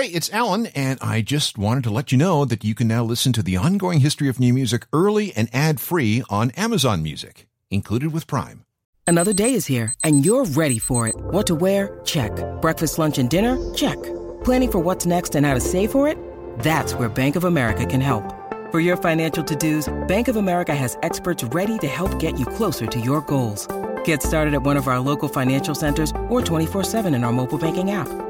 Hey, it's Alan, and I just wanted to let you know that you can now listen to the ongoing history of new music early and ad free on Amazon Music, included with Prime. Another day is here, and you're ready for it. What to wear? Check. Breakfast, lunch, and dinner? Check. Planning for what's next and how to save for it? That's where Bank of America can help. For your financial to dos, Bank of America has experts ready to help get you closer to your goals. Get started at one of our local financial centers or 24-7 in our mobile banking app.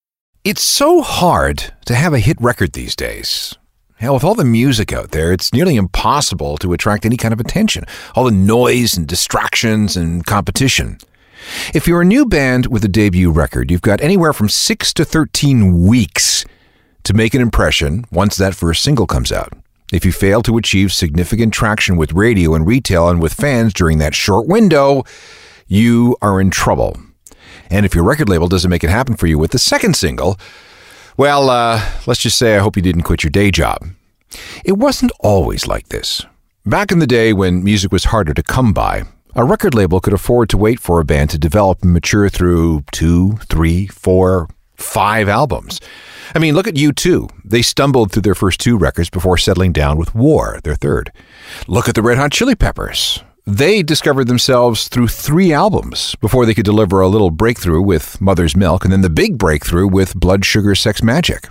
It's so hard to have a hit record these days. Hell, with all the music out there, it's nearly impossible to attract any kind of attention. All the noise and distractions and competition. If you're a new band with a debut record, you've got anywhere from 6 to 13 weeks to make an impression once that first single comes out. If you fail to achieve significant traction with radio and retail and with fans during that short window, you are in trouble. And if your record label doesn't make it happen for you with the second single, well, uh, let's just say I hope you didn't quit your day job. It wasn't always like this. Back in the day when music was harder to come by, a record label could afford to wait for a band to develop and mature through two, three, four, five albums. I mean, look at U2. They stumbled through their first two records before settling down with War, their third. Look at the Red Hot Chili Peppers. They discovered themselves through three albums before they could deliver a little breakthrough with Mother's Milk and then the big breakthrough with Blood Sugar Sex Magik.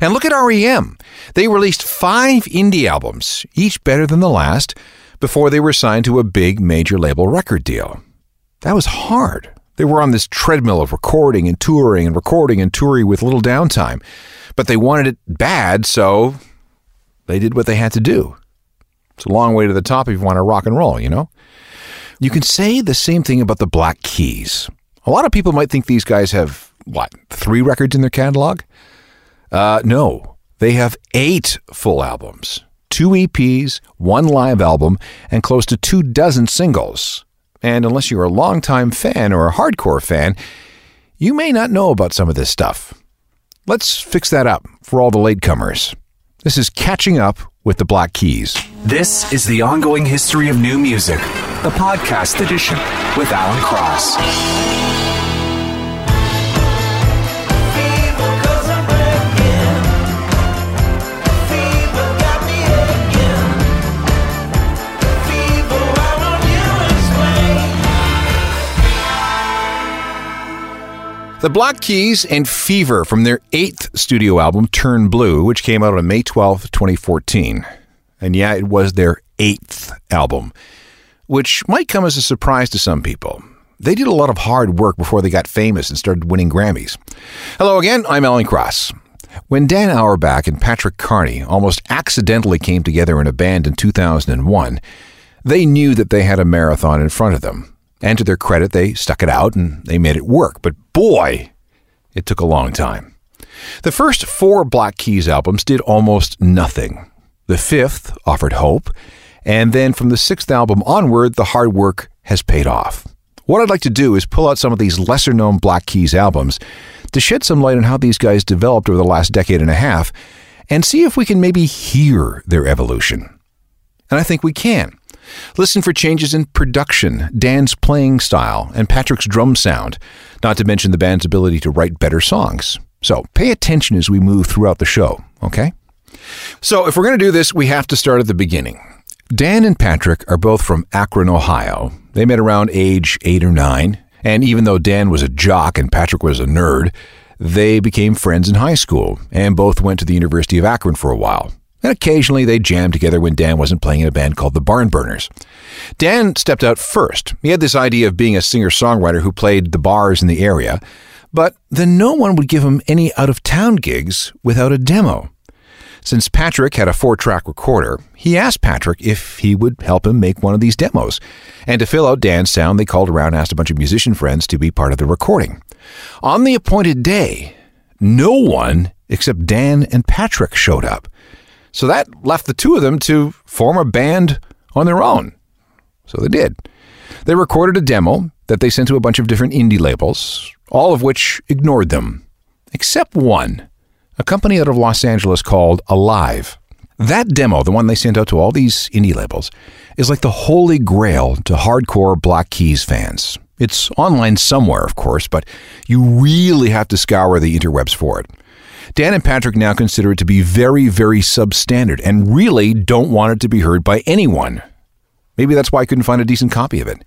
And look at REM. They released five indie albums, each better than the last, before they were signed to a big major label record deal. That was hard. They were on this treadmill of recording and touring and recording and touring with little downtime. But they wanted it bad, so they did what they had to do. It's a long way to the top if you want to rock and roll, you know? You can say the same thing about the Black Keys. A lot of people might think these guys have, what, three records in their catalog? Uh, no, they have eight full albums, two EPs, one live album, and close to two dozen singles. And unless you're a longtime fan or a hardcore fan, you may not know about some of this stuff. Let's fix that up for all the latecomers. This is Catching Up with the Black Keys. This is the ongoing history of new music, the podcast edition with Alan Cross. The Black Keys and Fever from their eighth studio album, Turn Blue, which came out on May 12, 2014. And yeah, it was their eighth album, which might come as a surprise to some people. They did a lot of hard work before they got famous and started winning Grammys. Hello again, I'm Alan Cross. When Dan Auerbach and Patrick Carney almost accidentally came together in a band in 2001, they knew that they had a marathon in front of them. And to their credit, they stuck it out and they made it work. But boy, it took a long time. The first four Black Keys albums did almost nothing. The fifth offered hope. And then from the sixth album onward, the hard work has paid off. What I'd like to do is pull out some of these lesser known Black Keys albums to shed some light on how these guys developed over the last decade and a half and see if we can maybe hear their evolution. And I think we can. Listen for changes in production, Dan's playing style, and Patrick's drum sound, not to mention the band's ability to write better songs. So pay attention as we move throughout the show, okay? So if we're going to do this, we have to start at the beginning. Dan and Patrick are both from Akron, Ohio. They met around age eight or nine, and even though Dan was a jock and Patrick was a nerd, they became friends in high school and both went to the University of Akron for a while. And occasionally they jammed together when Dan wasn't playing in a band called the Barnburners. Dan stepped out first. He had this idea of being a singer songwriter who played the bars in the area, but then no one would give him any out of town gigs without a demo. Since Patrick had a four track recorder, he asked Patrick if he would help him make one of these demos. And to fill out Dan's sound, they called around and asked a bunch of musician friends to be part of the recording. On the appointed day, no one except Dan and Patrick showed up. So that left the two of them to form a band on their own. So they did. They recorded a demo that they sent to a bunch of different indie labels, all of which ignored them, except one, a company out of Los Angeles called Alive. That demo, the one they sent out to all these indie labels, is like the holy grail to hardcore Black Keys fans. It's online somewhere, of course, but you really have to scour the interwebs for it. Dan and Patrick now consider it to be very, very substandard and really don't want it to be heard by anyone. Maybe that's why I couldn't find a decent copy of it.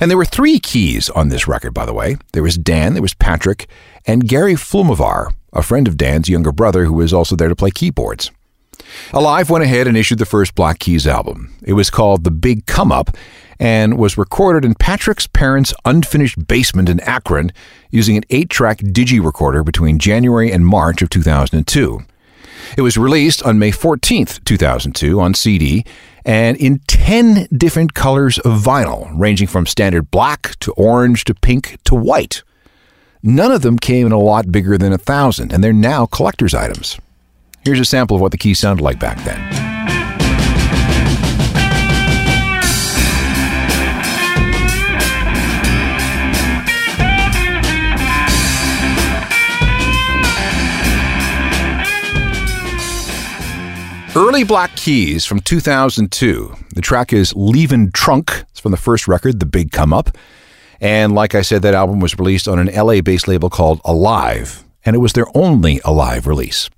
And there were three keys on this record, by the way. There was Dan, there was Patrick, and Gary Flumavar, a friend of Dan's younger brother who was also there to play keyboards. Alive went ahead and issued the first Black Keys album. It was called The Big Come Up and was recorded in Patrick's parents' unfinished basement in Akron using an 8 track digi recorder between January and March of 2002. It was released on May 14, 2002, on CD and in 10 different colors of vinyl, ranging from standard black to orange to pink to white. None of them came in a lot bigger than a thousand, and they're now collector's items. Here's a sample of what the keys sounded like back then. Early Black Keys from 2002. The track is Leavin' Trunk. It's from the first record, The Big Come Up. And like I said, that album was released on an LA based label called Alive, and it was their only Alive release.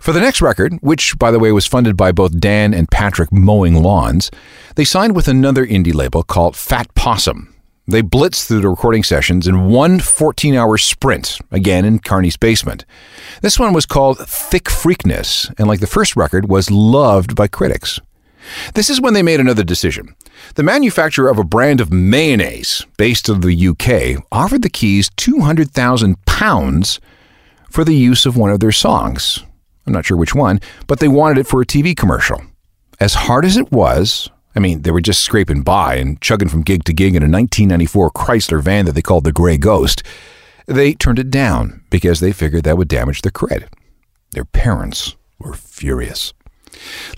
For the next record, which, by the way, was funded by both Dan and Patrick mowing lawns, they signed with another indie label called Fat Possum. They blitzed through the recording sessions in one 14 hour sprint, again in Carney's basement. This one was called Thick Freakness, and like the first record, was loved by critics. This is when they made another decision. The manufacturer of a brand of mayonnaise based in the UK offered the Keys 200,000 pounds for the use of one of their songs. I'm not sure which one, but they wanted it for a TV commercial. As hard as it was, I mean, they were just scraping by and chugging from gig to gig in a 1994 Chrysler van that they called the Grey Ghost. They turned it down because they figured that would damage their cred. Their parents were furious.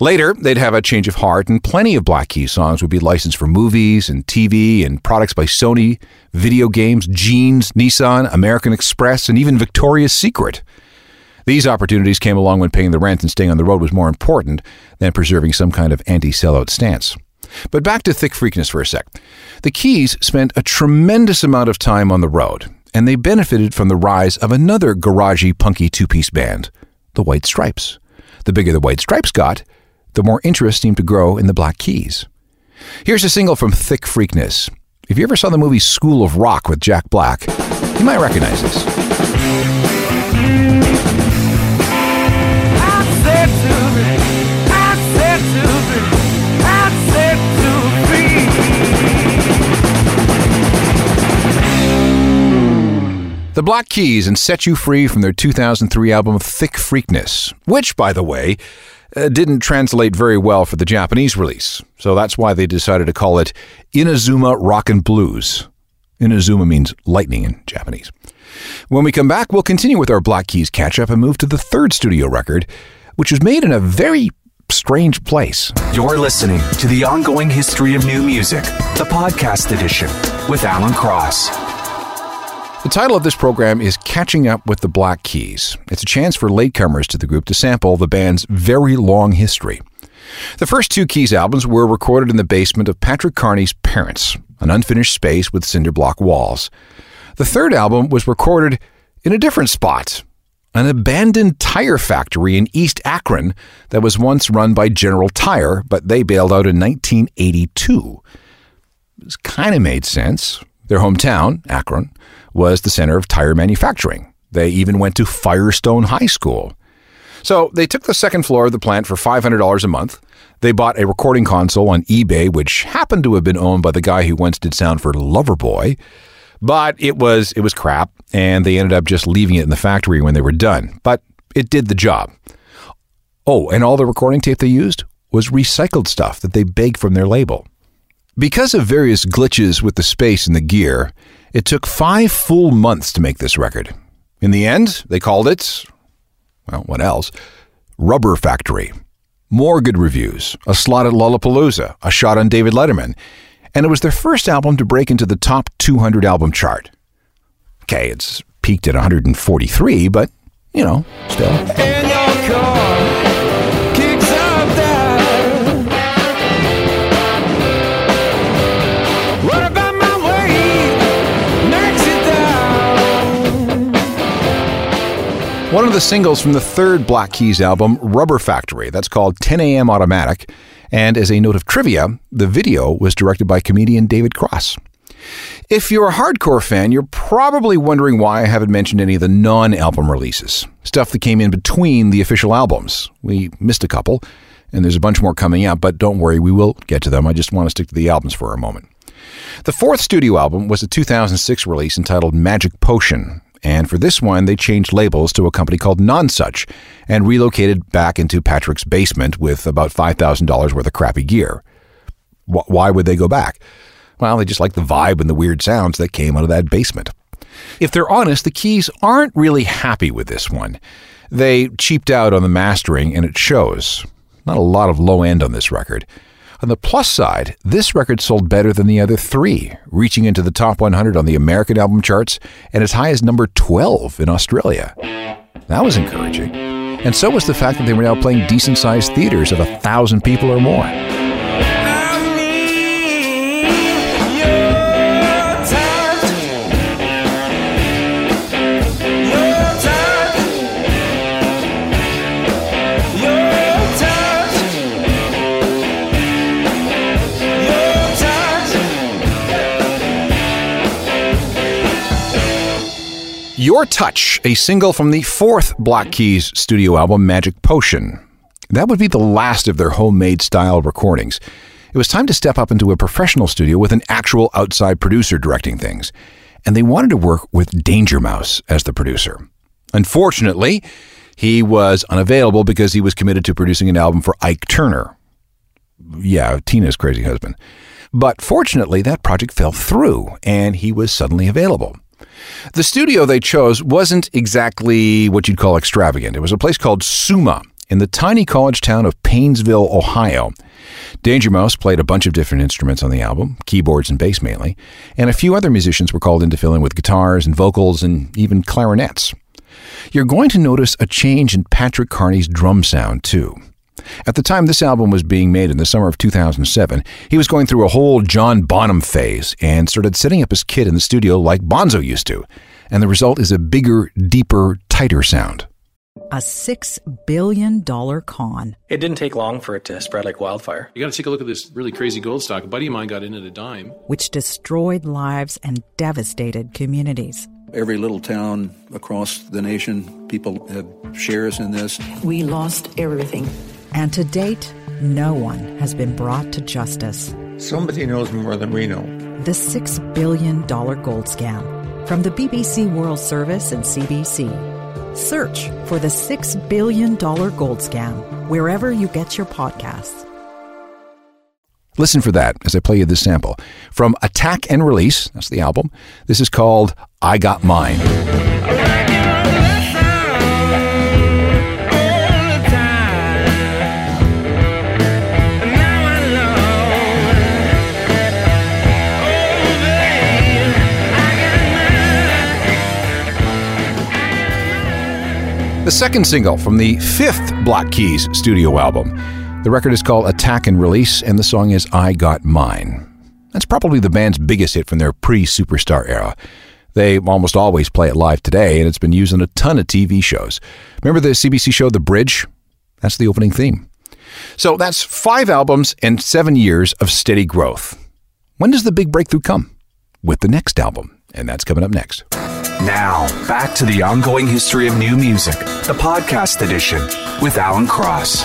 Later, they'd have a change of heart, and plenty of Black Keys songs would be licensed for movies and TV and products by Sony, video games, jeans, Nissan, American Express, and even Victoria's Secret. These opportunities came along when paying the rent and staying on the road was more important than preserving some kind of anti sellout stance. But back to thick freakness for a sec. The Keys spent a tremendous amount of time on the road, and they benefited from the rise of another garagey, punky two piece band, the White Stripes. The bigger the White Stripes got, the more interest seemed to grow in the Black Keys. Here's a single from Thick Freakness. If you ever saw the movie School of Rock with Jack Black, you might recognize this. The Black Keys and Set You Free from their 2003 album Thick Freakness, which, by the way, uh, didn't translate very well for the Japanese release. So that's why they decided to call it Inazuma Rock and Blues. Inazuma means lightning in Japanese. When we come back, we'll continue with our Black Keys catch up and move to the third studio record, which was made in a very strange place. You're listening to the ongoing history of new music, the podcast edition with Alan Cross. The title of this program is Catching Up with the Black Keys. It's a chance for latecomers to the group to sample the band's very long history. The first two Keys albums were recorded in the basement of Patrick Carney's parents, an unfinished space with cinder block walls. The third album was recorded in a different spot, an abandoned tire factory in East Akron that was once run by General Tire, but they bailed out in 1982. It kind of made sense. Their hometown, Akron, was the center of tire manufacturing. They even went to Firestone High School. So they took the second floor of the plant for $500 a month. They bought a recording console on eBay, which happened to have been owned by the guy who once did sound for Loverboy. But it was it was crap, and they ended up just leaving it in the factory when they were done. But it did the job. Oh, and all the recording tape they used was recycled stuff that they begged from their label. Because of various glitches with the space and the gear, it took five full months to make this record. In the end, they called it, well, what else? Rubber Factory. More good reviews, a slot at Lollapalooza, a shot on David Letterman, and it was their first album to break into the top 200 album chart. Okay, it's peaked at 143, but, you know, still. One of the singles from the third Black Keys album, Rubber Factory, that's called 10 a.m. Automatic. And as a note of trivia, the video was directed by comedian David Cross. If you're a hardcore fan, you're probably wondering why I haven't mentioned any of the non album releases, stuff that came in between the official albums. We missed a couple, and there's a bunch more coming out, but don't worry, we will get to them. I just want to stick to the albums for a moment. The fourth studio album was a 2006 release entitled Magic Potion, and for this one, they changed labels to a company called Nonesuch and relocated back into Patrick's basement with about $5,000 worth of crappy gear. why would they go back? Well, they just like the vibe and the weird sounds that came out of that basement. If they're honest, the Keys aren't really happy with this one. They cheaped out on the mastering, and it shows. Not a lot of low end on this record. On the plus side, this record sold better than the other three, reaching into the top 100 on the American album charts and as high as number 12 in Australia. That was encouraging. And so was the fact that they were now playing decent sized theaters of a thousand people or more. Your Touch, a single from the fourth Black mm-hmm. Keys studio album, Magic Potion. That would be the last of their homemade style recordings. It was time to step up into a professional studio with an actual outside producer directing things. And they wanted to work with Danger Mouse as the producer. Unfortunately, he was unavailable because he was committed to producing an album for Ike Turner. Yeah, Tina's crazy husband. But fortunately, that project fell through and he was suddenly available. The studio they chose wasn't exactly what you'd call extravagant. It was a place called Suma in the tiny college town of Painesville, Ohio. Danger Mouse played a bunch of different instruments on the album, keyboards and bass mainly, and a few other musicians were called in to fill in with guitars and vocals and even clarinets. You're going to notice a change in Patrick Carney's drum sound, too. At the time this album was being made in the summer of 2007, he was going through a whole John Bonham phase and started setting up his kit in the studio like Bonzo used to. And the result is a bigger, deeper, tighter sound. A $6 billion con. It didn't take long for it to spread like wildfire. You got to take a look at this really crazy gold stock. A buddy of mine got in at a dime. Which destroyed lives and devastated communities. Every little town across the nation, people have shares in this. We lost everything. And to date, no one has been brought to justice. Somebody knows more than we know. The $6 billion gold scam from the BBC World Service and CBC. Search for the $6 billion gold scam wherever you get your podcasts. Listen for that as I play you this sample. From Attack and Release, that's the album, this is called I Got Mine. The second single from the fifth Black Keys studio album. The record is called Attack and Release, and the song is I Got Mine. That's probably the band's biggest hit from their pre superstar era. They almost always play it live today, and it's been used in a ton of TV shows. Remember the CBC show The Bridge? That's the opening theme. So that's five albums and seven years of steady growth. When does the big breakthrough come? With the next album, and that's coming up next. Now, back to the ongoing history of new music, the podcast edition with Alan Cross.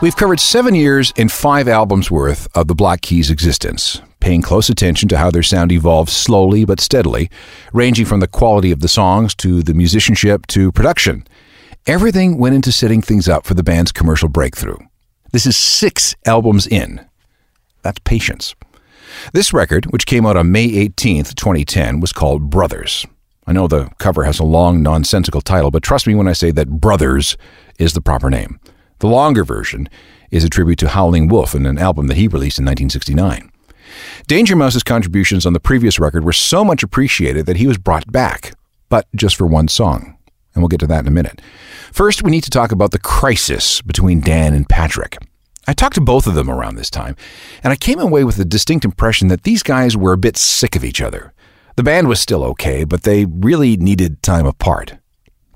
We've covered seven years and five albums worth of the Black Keys' existence, paying close attention to how their sound evolved slowly but steadily, ranging from the quality of the songs to the musicianship to production. everything went into setting things up for the band's commercial breakthrough. This is six albums in. That's patience. This record, which came out on May 18th, 2010, was called Brothers. I know the cover has a long, nonsensical title, but trust me when I say that Brothers is the proper name. The longer version is a tribute to Howlin' Wolf in an album that he released in 1969. Danger Mouse's contributions on the previous record were so much appreciated that he was brought back, but just for one song. And we'll get to that in a minute. First, we need to talk about the crisis between Dan and Patrick. I talked to both of them around this time, and I came away with the distinct impression that these guys were a bit sick of each other. The band was still okay, but they really needed time apart.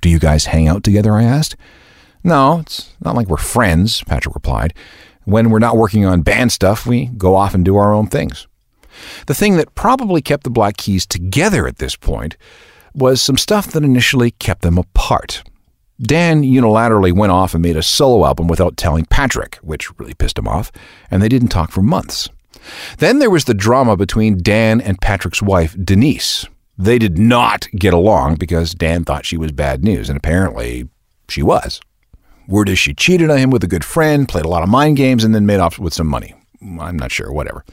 Do you guys hang out together? I asked. No, it's not like we're friends, Patrick replied. When we're not working on band stuff, we go off and do our own things. The thing that probably kept the Black Keys together at this point was some stuff that initially kept them apart. Dan unilaterally went off and made a solo album without telling Patrick, which really pissed him off, and they didn't talk for months. Then there was the drama between Dan and Patrick's wife, Denise. They did not get along because Dan thought she was bad news, and apparently she was. Word is she cheated on him with a good friend, played a lot of mind games, and then made off with some money. I'm not sure, whatever.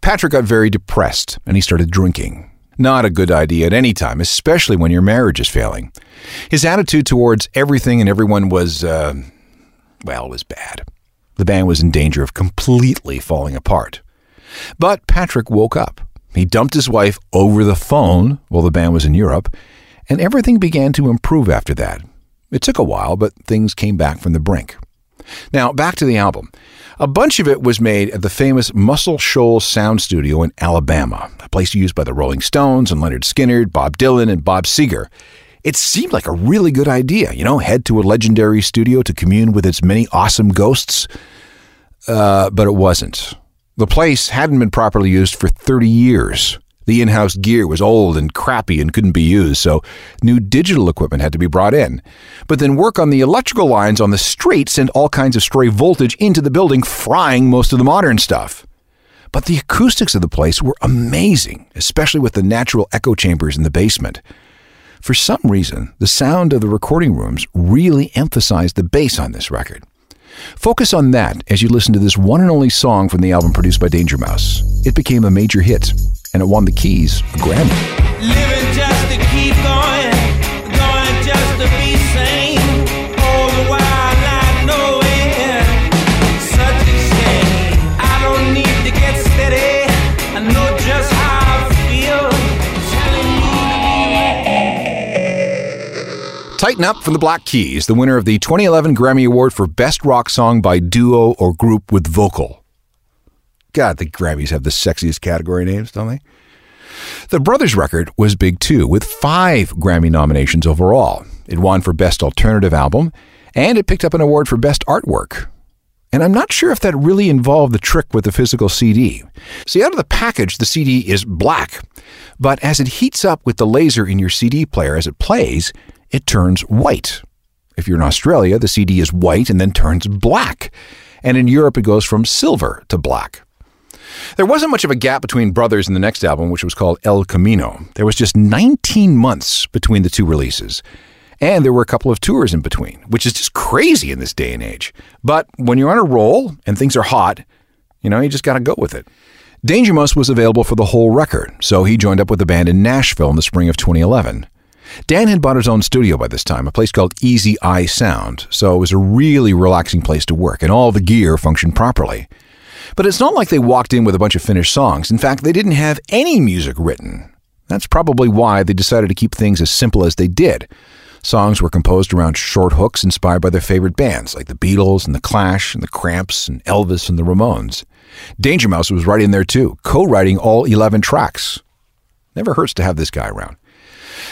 Patrick got very depressed and he started drinking. Not a good idea at any time, especially when your marriage is failing. His attitude towards everything and everyone was, uh, well, was bad. The band was in danger of completely falling apart. But Patrick woke up. He dumped his wife over the phone while the band was in Europe, and everything began to improve after that. It took a while, but things came back from the brink. Now, back to the album. A bunch of it was made at the famous Muscle Shoals Sound Studio in Alabama, a place used by the Rolling Stones and Lynyrd Skynyrd, Bob Dylan, and Bob Seger. It seemed like a really good idea, you know, head to a legendary studio to commune with its many awesome ghosts. Uh, but it wasn't. The place hadn't been properly used for 30 years. The in house gear was old and crappy and couldn't be used, so new digital equipment had to be brought in. But then work on the electrical lines on the street sent all kinds of stray voltage into the building, frying most of the modern stuff. But the acoustics of the place were amazing, especially with the natural echo chambers in the basement. For some reason, the sound of the recording rooms really emphasized the bass on this record. Focus on that as you listen to this one and only song from the album produced by Danger Mouse. It became a major hit, and it won the Keys a Grammy. Tighten Up from the Black Keys, the winner of the 2011 Grammy Award for Best Rock Song by Duo or Group with Vocal. God, the Grammys have the sexiest category names, don't they? The Brothers record was big too, with five Grammy nominations overall. It won for Best Alternative Album, and it picked up an award for Best Artwork. And I'm not sure if that really involved the trick with the physical CD. See, out of the package, the CD is black, but as it heats up with the laser in your CD player as it plays, it turns white. If you're in Australia, the CD is white and then turns black. And in Europe, it goes from silver to black. There wasn't much of a gap between Brothers and the next album, which was called El Camino. There was just 19 months between the two releases. And there were a couple of tours in between, which is just crazy in this day and age. But when you're on a roll and things are hot, you know, you just got to go with it. Danger Mouse was available for the whole record, so he joined up with the band in Nashville in the spring of 2011. Dan had bought his own studio by this time, a place called Easy Eye Sound, so it was a really relaxing place to work, and all the gear functioned properly. But it's not like they walked in with a bunch of finished songs. In fact, they didn't have any music written. That's probably why they decided to keep things as simple as they did. Songs were composed around short hooks inspired by their favorite bands, like the Beatles and the Clash and the Cramps and Elvis and the Ramones. Danger Mouse was right in there too, co writing all 11 tracks. Never hurts to have this guy around.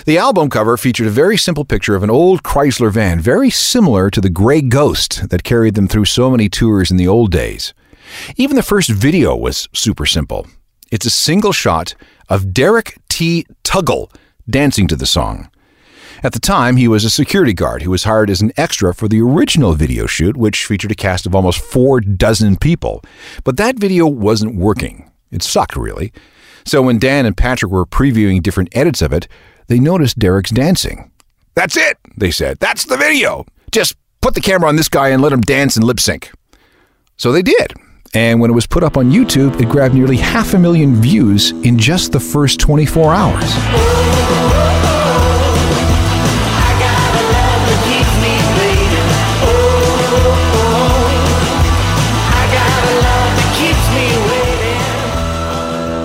The album cover featured a very simple picture of an old Chrysler van, very similar to the Grey Ghost that carried them through so many tours in the old days. Even the first video was super simple. It's a single shot of Derek T. Tuggle dancing to the song. At the time, he was a security guard who was hired as an extra for the original video shoot, which featured a cast of almost four dozen people. But that video wasn't working. It sucked, really. So when Dan and Patrick were previewing different edits of it, they noticed Derek's dancing. That's it, they said. That's the video. Just put the camera on this guy and let him dance and lip sync. So they did. And when it was put up on YouTube, it grabbed nearly half a million views in just the first 24 hours.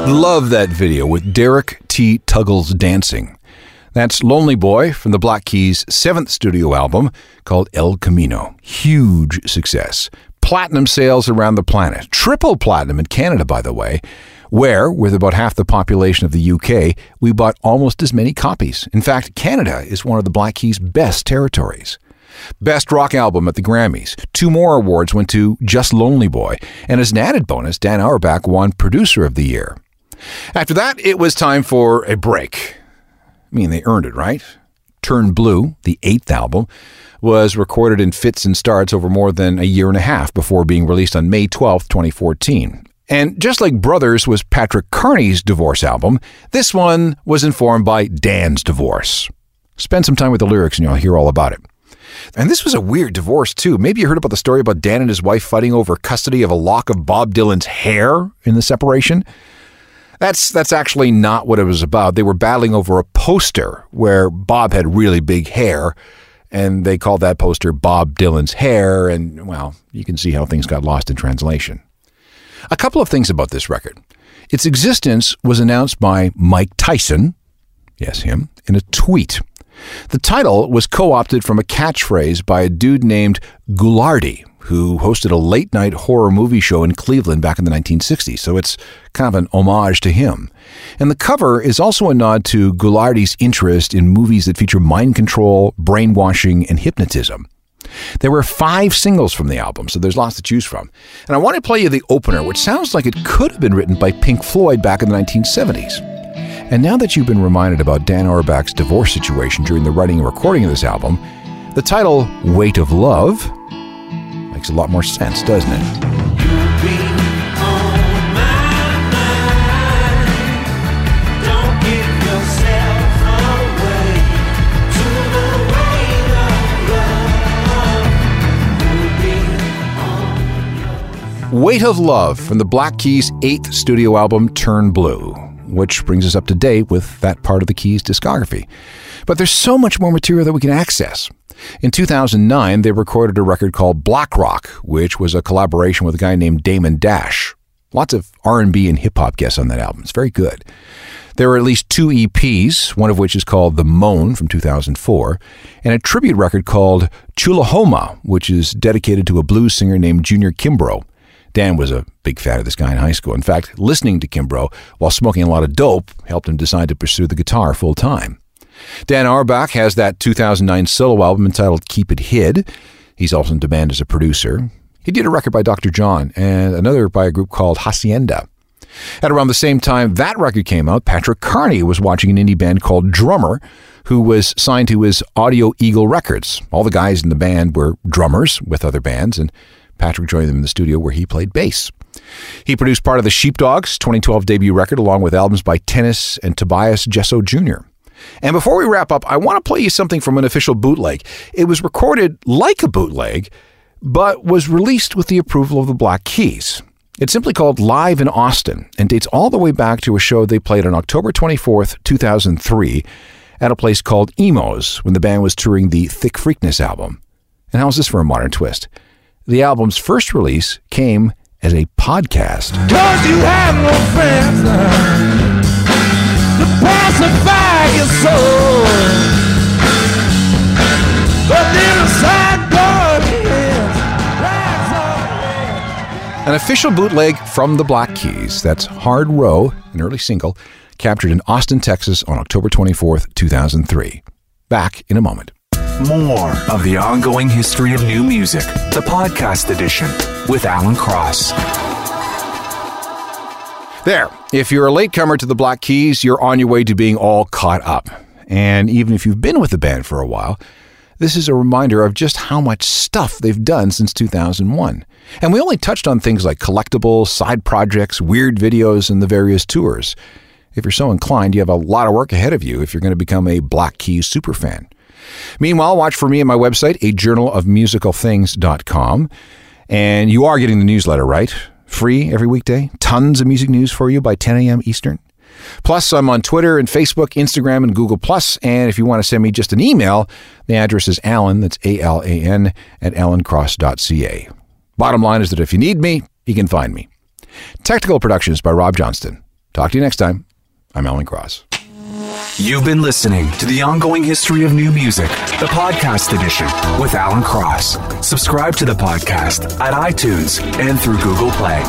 Love that video with Derek T. Tuggles dancing. That's Lonely Boy from the Black Keys' seventh studio album called El Camino. Huge success. Platinum sales around the planet. Triple platinum in Canada, by the way, where, with about half the population of the UK, we bought almost as many copies. In fact, Canada is one of the Black Keys' best territories. Best Rock Album at the Grammys. Two more awards went to Just Lonely Boy. And as an added bonus, Dan Auerbach won Producer of the Year. After that, it was time for a break. I mean, they earned it, right? Turn Blue, the eighth album, was recorded in fits and starts over more than a year and a half before being released on May 12, 2014. And just like Brothers was Patrick Carney's divorce album, this one was informed by Dan's divorce. Spend some time with the lyrics and you'll hear all about it. And this was a weird divorce, too. Maybe you heard about the story about Dan and his wife fighting over custody of a lock of Bob Dylan's hair in the separation. That's that's actually not what it was about. They were battling over a poster where Bob had really big hair, and they called that poster Bob Dylan's hair. And well, you can see how things got lost in translation. A couple of things about this record. Its existence was announced by Mike Tyson, yes, him, in a tweet. The title was co opted from a catchphrase by a dude named Ghoulardi, who hosted a late night horror movie show in Cleveland back in the 1960s. So it's kind of an homage to him. And the cover is also a nod to Ghoulardi's interest in movies that feature mind control, brainwashing, and hypnotism. There were five singles from the album, so there's lots to choose from. And I want to play you the opener, which sounds like it could have been written by Pink Floyd back in the 1970s. And now that you've been reminded about Dan Auerbach's divorce situation during the writing and recording of this album, the title Weight of Love makes a lot more sense, doesn't it? Weight of Love from the Black Keys' eighth studio album, Turn Blue, which brings us up to date with that part of the Keys' discography. But there's so much more material that we can access. In 2009, they recorded a record called Black Rock, which was a collaboration with a guy named Damon Dash. Lots of R&B and hip hop guests on that album. It's very good. There are at least two EPs, one of which is called The Moan from 2004, and a tribute record called Chulahoma, which is dedicated to a blues singer named Junior Kimbrough. Dan was a big fan of this guy in high school. In fact, listening to Kimbrough while smoking a lot of dope helped him decide to pursue the guitar full time. Dan Auerbach has that 2009 solo album entitled Keep It Hid. He's also in demand as a producer. He did a record by Dr. John and another by a group called Hacienda. At around the same time that record came out, Patrick Carney was watching an indie band called Drummer, who was signed to his Audio Eagle Records. All the guys in the band were drummers with other bands, and Patrick joined them in the studio where he played bass. He produced part of the Sheepdogs 2012 debut record along with albums by Tennis and Tobias Jesso Jr. And before we wrap up, I want to play you something from an official bootleg. It was recorded like a bootleg, but was released with the approval of the Black Keys. It's simply called Live in Austin and dates all the way back to a show they played on October 24th, 2003, at a place called Emo's when the band was touring the Thick Freakness album. And how's this for a modern twist? The album's first release came as a podcast. Pacify your soul. But then a side An official bootleg from the Black Keys. That's Hard Row, an early single, captured in Austin, Texas on October 24th, 2003. Back in a moment. More of the ongoing history of new music, the podcast edition with Alan Cross. There. If you're a latecomer to the Black Keys, you're on your way to being all caught up. And even if you've been with the band for a while, this is a reminder of just how much stuff they've done since 2001. And we only touched on things like collectibles, side projects, weird videos, and the various tours. If you're so inclined, you have a lot of work ahead of you if you're going to become a Black Keys superfan. Meanwhile, watch for me on my website, a journal of musicalthings.com. And you are getting the newsletter, right? Free every weekday. Tons of music news for you by 10 a.m. Eastern. Plus, I'm on Twitter and Facebook, Instagram, and Google Plus. And if you want to send me just an email, the address is Alan, that's A L A N, at alancross.ca. Bottom line is that if you need me, you can find me. Technical productions by Rob Johnston. Talk to you next time. I'm Alan Cross. You've been listening to the ongoing history of new music, the podcast edition with Alan Cross. Subscribe to the podcast at iTunes and through Google Play.